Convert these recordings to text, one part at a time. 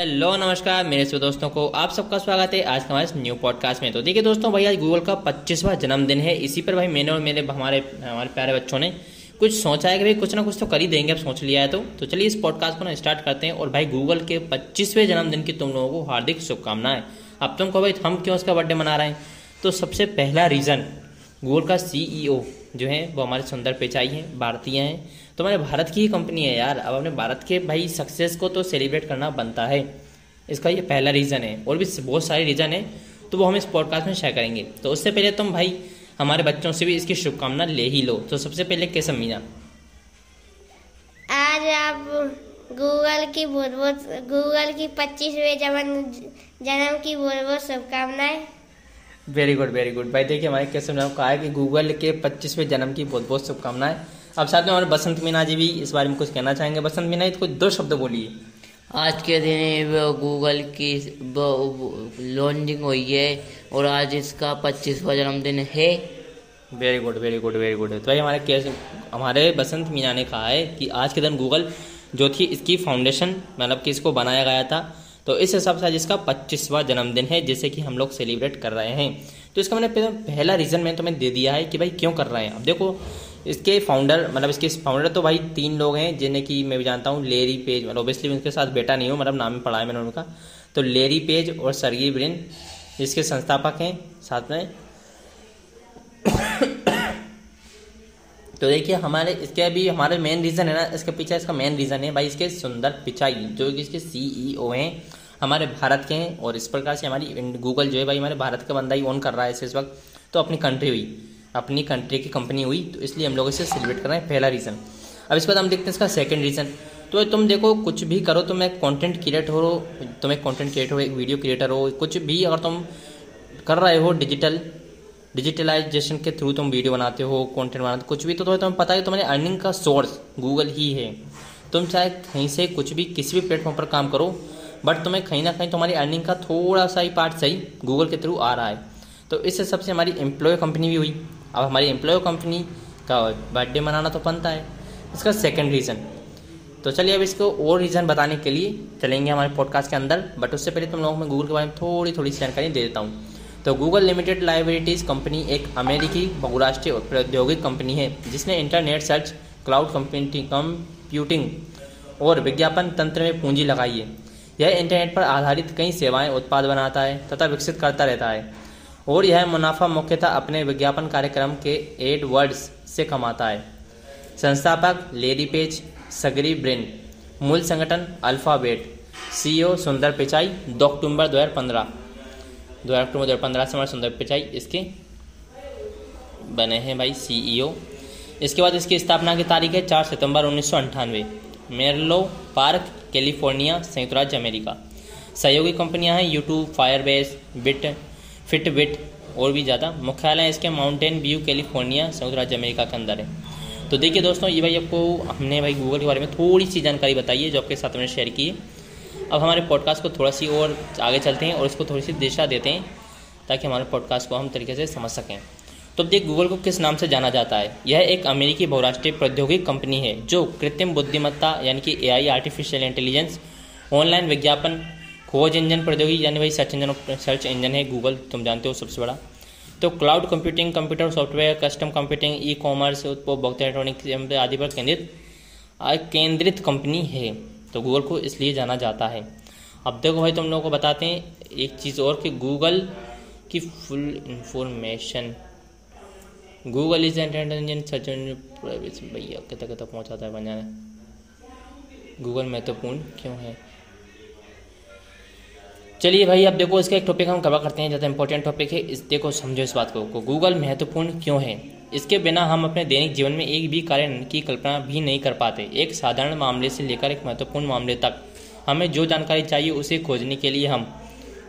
Hello, नमस्कार, मेरे सभी दोस्तों को आप सबका स्वागत है आज हमारे न्यू पॉडकास्ट में। तो देखिए दोस्तों, भाई, आज गूगल का पच्चीसवा जन्मदिन है। इसी पर भाई, मैंने और मेरे हमारे हमारे प्यारे बच्चों ने कुछ सोचा है कि भाई, कुछ ना कुछ तो कर ही देंगे, अब सोच लिया है तो। तो चलिए इस पॉडकास्ट को ना स्टार्ट करते हैं और भाई गूगल के पच्चीसवें जन्मदिन की तुम लोगों को हार्दिक शुभकामनाएँ। अब तुमको भाई, हम क्यों उसका बर्थडे मना रहे हैं? तो सबसे पहला रीज़न गूगल का सीईओ जो है, वो हमारे सुंदर पिचाई हैं, भारतीय हैं। तो हमारे भारत की ही कंपनी है यार। अब अपने भारत के भाई सक्सेस को तो सेलिब्रेट करना बनता है। इसका ये पहला रीज़न है। और भी बहुत सारे रीज़न है तो वो हम इस पॉडकास्ट में शेयर करेंगे। तो उससे पहले तुम भाई, हमारे बच्चों से भी इसकी शुभकामना ले ही लो। तो सबसे पहले कैसे मीना आज आप गूगल की बहुत बहुत गूगल की पच्चीसवें जन्म जन्म की बहुत बहुत शुभकामनाएँ। वेरी गुड वेरी गुड भाई देखिए हमारे कैसे ने कहा है कि गूगल के पच्चीसवें जन्म की बहुत बहुत शुभकामनाएँ। अब साथ में हमारे बसंत मीना जी भी इस बारे में कुछ कहना चाहेंगे। बसंत मीना जी कुछ दो शब्द बोलिए। आज के दिन गूगल की लॉन्चिंग हुई है और आज इसका पच्चीसवा जन्मदिन है। Very good very good very good तो भाई हमारे कैसे हमारे बसंत मीना ने कहा है कि आज के दिन गूगल जो थी इसकी फाउंडेशन मतलब कि इसको बनाया गया था। तो इस हिसाब से आज इसका पच्चीसवा जन्मदिन है, जिसे कि हम लोग सेलिब्रेट कर रहे हैं। तो इसका मैंने पहला रीज़न मैंने तुम्हें दे दिया है कि भाई क्यों कर रहे हैं। अब देखो, इसके फाउंडर मतलब इसके फाउंडर तो भाई तीन लोग हैं, जिन्हें कि मैं भी जानता हूँ लेरी पेज मतलब ओबियसली उनके साथ बेटा नहीं हूँ मतलब नाम पढ़ा है मैंने उनका। तो लेरी पेज और सरगी ब्रिन इसके संस्थापक हैं साथ में। तो देखिए, हमारे इसके अभी हमारे मेन रीज़न है ना, इसके पीछे इसका मेन रीज़न है भाई, इसके सुंदर पिचाई, जो कि इसके सीईओ हैं। हमारे भारत के हैं और इस प्रकार से हमारी गूगल जो है भाई हमारे भारत का बंदा ही ओन कर रहा है इस वक्त। तो अपनी कंट्री हुई। अपनी कंट्री की कंपनी हुई तो इसलिए हम लोग इसे सेलिब्रेट कर रहे हैं। पहला रीज़न अब इसके बाद हम देखते हैं इसका सेकंड रीज़न तो तुम देखो, कुछ भी करो तुम एक कंटेंट क्रिएटर हो तुम एक कंटेंट क्रिएटर हो, एक वीडियो क्रिएटर हो, कुछ भी अगर तुम कर रहे हो डिजिटल डिजिटलाइजेशन के थ्रू तुम वीडियो बनाते हो कंटेंट बनाते हो, कुछ भी तो तुम्हें पता है, तुम्हारे अर्निंग का सोर्स गूगल ही है। तुम चाहे कहीं से कुछ भी, किसी भी प्लेटफॉर्म पर काम करो बट तुम्हें कहीं ना कहीं तुम्हारी अर्निंग का थोड़ा सा ही पार्ट सही गूगल के थ्रू आ रहा है। तो इस हिसाब से हमारी एम्प्लॉय कंपनी भी हुई। अब हमारी एम्प्लॉय कंपनी का बर्थडे मनाना तो बनता है। इसका सेकेंड रीज़न तो चलिए अब इसको और रीज़न बताने के लिए चलेंगे हमारे पॉडकास्ट के अंदर। बट उससे पहले तुम लोगों को गूगल के बारे में थोड़ी थोड़ी जानकारी दे देता हूँ। तो गूगल लिमिटेड लाइब्रेटीज कंपनी एक अमेरिकी बहुराष्ट्रीय प्रौद्योगिक कंपनी है, जिसने internet search cloud computing computing और विज्ञापन तंत्र में पूंजी लगाई है। यह इंटरनेट पर आधारित कई सेवाएँ उत्पाद बनाता है तथा विकसित करता रहता है और यह मुनाफा मुख्यतः अपने विज्ञापन कार्यक्रम के एडवर्ड्स से कमाता है। संस्थापक लेडी पेज सगरी ब्रिन, मूल संगठन अल्फ़ाबेट, सीईओ सुंदर पिचाई, दो अक्टूबर दो हज़ार पंद्रह। दो हज़ार अक्टूबर दो हज़ार पंद्रह से हमारे सुंदर पिचाई इसके बने हैं भाई सीईओ। इसके बाद इसकी स्थापना की तारीख है चार सितंबर उन्नीस सौ अंठानवे। मेरलो पार्क कैलिफ़ोर्निया, संयुक्त राज्य अमेरिका। सहयोगी कंपनियाँ हैं यूट्यूब फायरबेस बिट फिटबिट और भी ज़्यादा। मुख्यालय इसके माउंटेन व्यू कैलिफ़ोर्निया संयुक्त राज्य अमेरिका के अंदर है। तो देखिए दोस्तों, ये भाई आपको, हमने भाई गूगल के बारे में थोड़ी सी जानकारी बताई है, जो आपके साथ मैंने शेयर की है। अब हमारे पॉडकास्ट को थोड़ा सी और आगे चलते हैं और इसको थोड़ी सी दिशा देते हैं, ताकि हमारे पॉडकास्ट को हम तरीके से समझ सकें। तो अब देख गूगल को किस नाम से जाना जाता है? यह एक अमेरिकी बहुराष्ट्रीय प्रौद्योगिक कंपनी है, जो कृत्रिम बुद्धिमत्ता, यानी कि एआई आर्टिफिशियल इंटेलिजेंस ऑनलाइन विज्ञापन, खोज इंजन प्रौद्योगिकी, यानी भाई सर्च इंजन सर्च इंजन है गूगल तुम जानते हो सबसे बड़ा। तो cloud computing computer software custom computing e commerce उपभोक्ता इलेक्ट्रॉनिक आदि पर केंद्रित केंद्रित कंपनी है। तो गूगल को इसलिए जाना जाता है। अब देखो भाई, तुम लोगों को बताते हैं एक चीज़ और कि गूगल की full information Google is intelligent search भैया, कितना कितना पहुँचाता है बन गूगल महत्वपूर्ण क्यों है? चलिए भाई, अब देखो इसका एक टॉपिक हम कवर करते हैं, ज़्यादा इंपॉर्टेंट टॉपिक है। इस, देखो, समझो इस बात को गूगल महत्वपूर्ण क्यों है? इसके बिना हम अपने दैनिक जीवन में एक भी कार्य की कल्पना भी नहीं कर पाते। एक साधारण मामले से लेकर एक महत्वपूर्ण मामले तक। हमें जो जानकारी चाहिए, उसे खोजने के लिए हम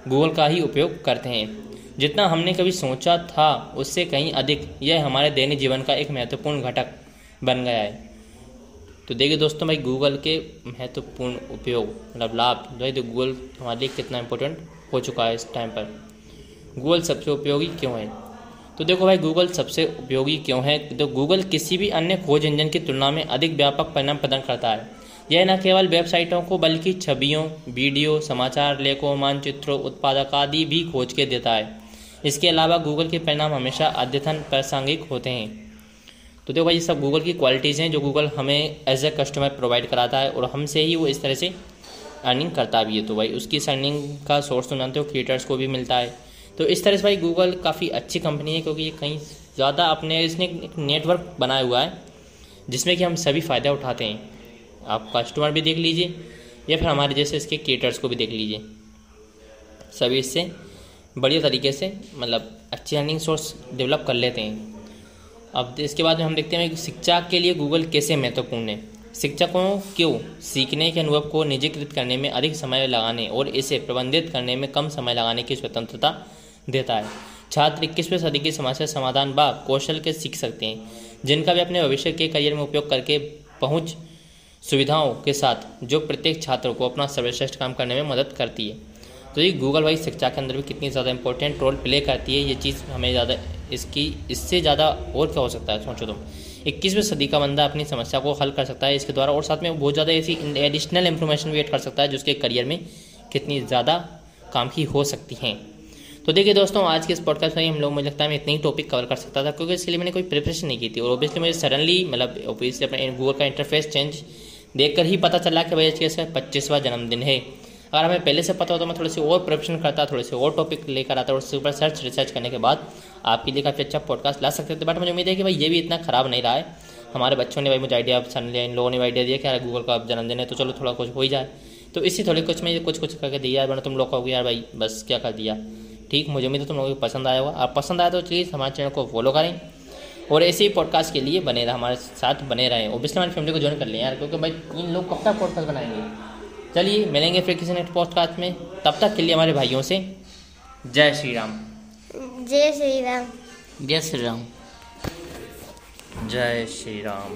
गूगल का ही उपयोग करते हैं। जितना हमने कभी सोचा था, उससे कहीं अधिक यह हमारे दैनिक जीवन का एक महत्वपूर्ण घटक बन गया है। तो देखिए दोस्तों, भाई गूगल के महत्वपूर्ण उपयोग मतलब लाभ भाई तो गूगल हमारे लिए कितना इंपॉर्टेंट हो चुका है इस टाइम पर। गूगल सबसे उपयोगी क्यों है? तो देखो भाई गूगल सबसे उपयोगी क्यों है? तो गूगल किसी भी अन्य खोज इंजन की तुलना में अधिक व्यापक परिणाम प्रदान करता है। यह न केवल वेबसाइटों को, बल्कि छवियों, वीडियो, समाचार लेखों, मानचित्रों, उत्पादक आदि भी खोज के देता है। इसके अलावा गूगल के परिणाम हमेशा अद्यतन प्रासंगिक होते हैं। तो देखो भाई, ये सब गूगल की क्वालिटीज़ हैं जो गूगल हमें एज ए कस्टमर प्रोवाइड कराता है और हमसे ही वो इस तरह से अर्निंग करता भी है। तो भाई, उसकी अर्निंग का सोर्स तो जानते हो क्रिएटर्स को भी मिलता है। तो इस तरह से भाई गूगल काफ़ी अच्छी कंपनी है क्योंकि ये कहीं ज़्यादा अपने इसने एक नेटवर्क बनाया हुआ है, जिसमें कि हम सभी फ़ायदा उठाते हैं। आप कस्टमर भी देख लीजिए या फिर हमारे जैसे इसके क्रिएटर्स को भी देख लीजिए। सभी इससे बढ़िया तरीके से मतलब अच्छी अर्निंग सोर्स डेवलप कर लेते हैं। अब इसके बाद में हम देखते हैं कि शिक्षा के लिए गूगल कैसे महत्वपूर्ण है। शिक्षकों क्यों सीखने के अनुभव को निजीकृत करने में अधिक समय लगाने और इसे प्रबंधित करने में कम समय लगाने की स्वतंत्रता देता है। छात्र इक्कीसवें सदी की समस्या समाधान व कौशल के सीख सकते हैं, जिनका भी अपने भविष्य के करियर में उपयोग करके पहुँच सुविधाओं के साथ, जो प्रत्येक छात्र को अपना सर्वश्रेष्ठ काम करने में मदद करती है। तो ये गूगल भाई शिक्षा के अंदर भी कितनी ज़्यादा इंपॉर्टेंट रोल प्ले करती है, ये चीज़ हमें ज़्यादा इसकी, इससे ज़्यादा और क्या हो सकता है, सोचो तुम। इक्कीसवीं सदी का बंदा अपनी समस्या को हल कर सकता है, इसके द्वारा और साथ में बहुत ज़्यादा ऐसी एडिशनल इन्फॉर्मेशन भी एड कर सकता है, जिसके करियर में कितनी ज़्यादा काम की हो सकती हैं। तो देखिए दोस्तों, आज के इस पॉडकास्ट में हम लोग, मुझे लगता है मैं इतनी ही टॉपिक कवर कर सकता था, क्योंकि इसके लिए मैंने कोई प्रिपरेशन नहीं की थी, और ऑब्वियसली मुझे सडनली मतलब ऑब्वियसली अपने गूगल का इंटरफेस चेंज देखकर ही पता चला कि भाई इसके पच्चीसवां जन्मदिन है। अगर हमें पहले से पता हो तो मैं थोड़े से और प्रिपरेशन करता, थोड़े से और टॉपिक लेकर आता और उसके ऊपर सर्च रिसर्च करने के बाद आपके लिए काफ़ी अच्छा पॉडकास्ट ला सकते थे। बट मुझे उम्मीद है कि भाई ये भी इतना ख़राब नहीं रहा है। हमारे बच्चों ने भाई मुझे आइडिया सन लिया इन लोगों ने आइडिया दिया कि यार गूगल का आप जन्मदिन है तो चलो थोड़ा कुछ हो ही जाए। तो इसी थोड़े कुछ में कुछ कुछ करके दिया यार तुम लोग कहोगे, यार भाई बस क्या कर दिया? ठीक, मुझे उम्मीद है तुम लोगों को पसंद आया होगा। आप पसंद आया तो प्लीज़ हमारे चैनल को फॉलो करें। और ऐसे ही पॉडकास्ट के लिए बने रहे, हमारे साथ बने रहें। ओबियसली हमारी फैमिली को ज्वाइन कर लें यार, क्योंकि भाई इन लोग कब तक पॉडकास्ट बनाएँगे? चलिए मिलेंगे फिर किसी नेक्स्ट पॉडकास्ट में। तब तक के लिए हमारे भाइयों से जय श्री राम जय श्री राम जय श्री राम जय श्री राम